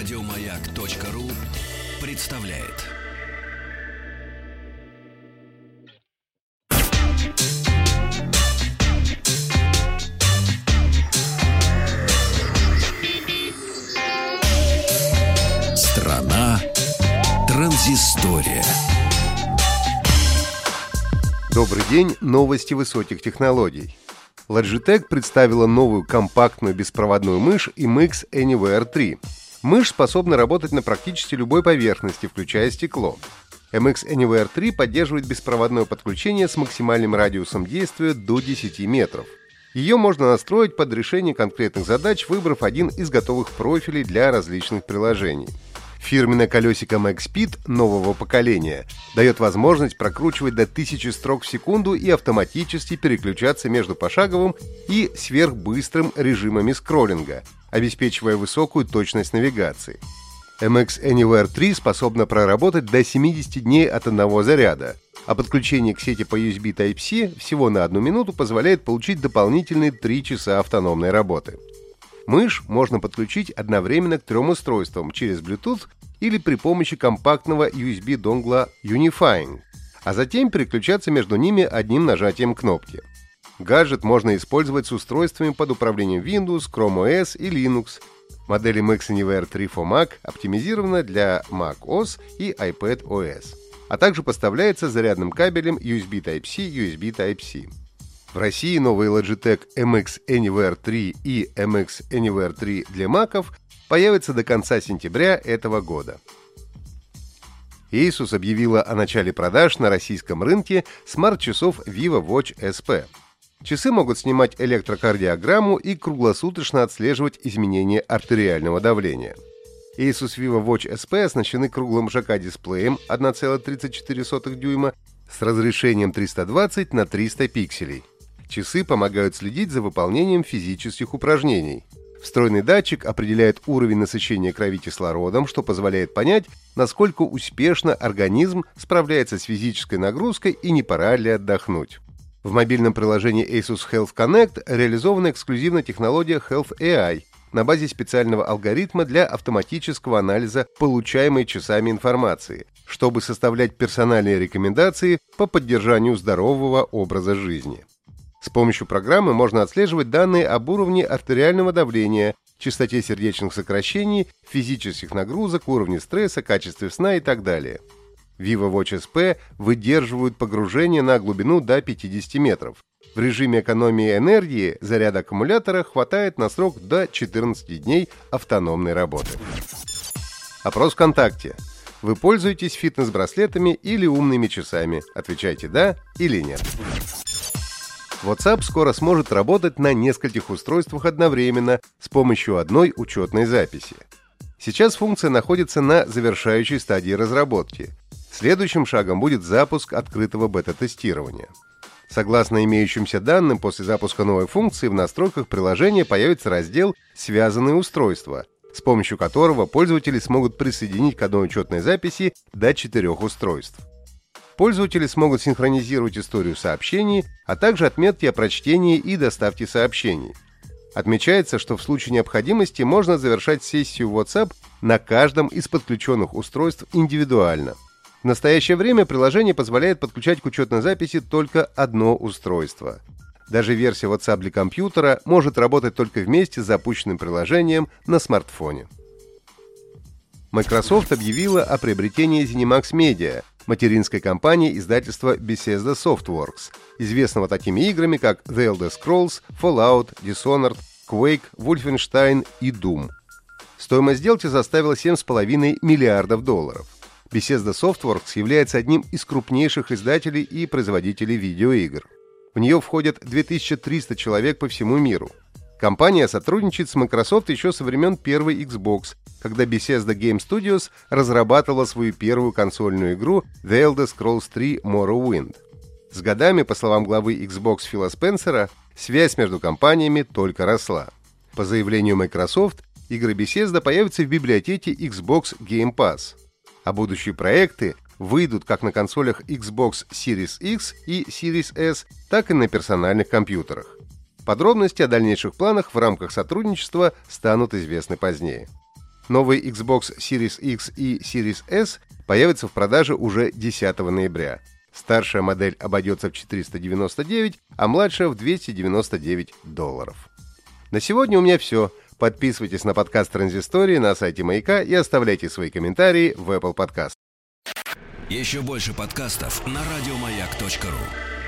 Радиомаяк.ру представляет. Страна транзистория. Добрый день, новости высоких технологий. Logitech представила новую компактную беспроводную мышь MX Anywhere 3. Мышь способна работать на практически любой поверхности, включая стекло. MX Anywhere 3 поддерживает беспроводное подключение с максимальным радиусом действия до 10 метров. Ее можно настроить под решение конкретных задач, выбрав один из готовых профилей для различных приложений. Фирменное колесико MagSpeed нового поколения дает возможность прокручивать до 1000 строк в секунду и автоматически переключаться между пошаговым и сверхбыстрым режимами скроллинга, обеспечивая высокую точность навигации. MX Anywhere 3 способна проработать до 70 дней от одного заряда, а подключение к сети по USB Type-C всего на одну минуту позволяет получить дополнительные 3 часа автономной работы. Мышь можно подключить одновременно к трем устройствам через Bluetooth или при помощи компактного USB-донгла Unifying, а затем переключаться между ними одним нажатием кнопки. Гаджет можно использовать с устройствами под управлением Windows, Chrome OS и Linux. Модель MX Anywhere 3 for Mac оптимизирована для Mac OS и iPad OS, а также поставляется зарядным кабелем USB Type-C, USB Type-C. В России новые Logitech MX Anywhere 3 и MX Anywhere 3 для маков появятся до конца сентября этого года. Asus объявила о начале продаж на российском рынке смарт-часов Vivo Watch SP. Часы могут снимать электрокардиограмму и круглосуточно отслеживать изменения артериального давления. Asus Vivo Watch SP оснащены круглым ЖК-дисплеем 1,34 дюйма с разрешением 320 на 300 пикселей. Часы помогают следить за выполнением физических упражнений. Встроенный датчик определяет уровень насыщения крови кислородом, что позволяет понять, насколько успешно организм справляется с физической нагрузкой и не пора ли отдохнуть. В мобильном приложении Asus Health Connect реализована эксклюзивная технология Health AI на базе специального алгоритма для автоматического анализа получаемой часами информации, чтобы составлять персональные рекомендации по поддержанию здорового образа жизни. С помощью программы можно отслеживать данные об уровне артериального давления, частоте сердечных сокращений, физических нагрузок, уровне стресса, качестве сна и так далее. Vivo Watch SP выдерживают погружение на глубину до 50 метров. В режиме экономии энергии заряда аккумулятора хватает на срок до 14 дней автономной работы. Опрос ВКонтакте. Вы пользуетесь фитнес-браслетами или умными часами? Отвечайте «да» или «нет». WhatsApp скоро сможет работать на нескольких устройствах одновременно с помощью одной учетной записи. Сейчас функция находится на завершающей стадии разработки. Следующим шагом будет запуск открытого бета-тестирования. Согласно имеющимся данным, после запуска новой функции в настройках приложения появится раздел «Связанные устройства», с помощью которого пользователи смогут присоединить к одной учетной записи до четырех устройств. Пользователи смогут синхронизировать историю сообщений, а также отметки о прочтении и доставке сообщений. Отмечается, что в случае необходимости можно завершать сессию WhatsApp на каждом из подключенных устройств индивидуально. В настоящее время приложение позволяет подключать к учетной записи только одно устройство. Даже версия WhatsApp для компьютера может работать только вместе с запущенным приложением на смартфоне. Microsoft объявила о приобретении ZeniMax Media, материнской компании издательства Bethesda Softworks, известного такими играми, как The Elder Scrolls, Fallout, Dishonored, Quake, Wolfenstein и Doom. Стоимость сделки составила 7,5 миллиардов долларов. Bethesda Softworks является одним из крупнейших издателей и производителей видеоигр. В нее входят 2300 человек по всему миру. Компания сотрудничает с Microsoft еще со времен первой Xbox, когда Bethesda Game Studios разрабатывала свою первую консольную игру The Elder Scrolls 3 Morrowind. С годами, по словам главы Xbox Фила Спенсера, связь между компаниями только росла. По заявлению Microsoft, игры Bethesda появятся в библиотеке Xbox Game Pass, а будущие проекты выйдут как на консолях Xbox Series X и Series S, так и на персональных компьютерах. Подробности о дальнейших планах в рамках сотрудничества станут известны позднее. Новый Xbox Series X и Series S появятся в продаже уже 10 ноября. Старшая модель обойдется в 499, а младшая в 299 долларов. На сегодня у меня все. Подписывайтесь на подкаст Транзистории на сайте Маяка и оставляйте свои комментарии в Apple Podcast. Еще больше подкастов на радиомаяк.ру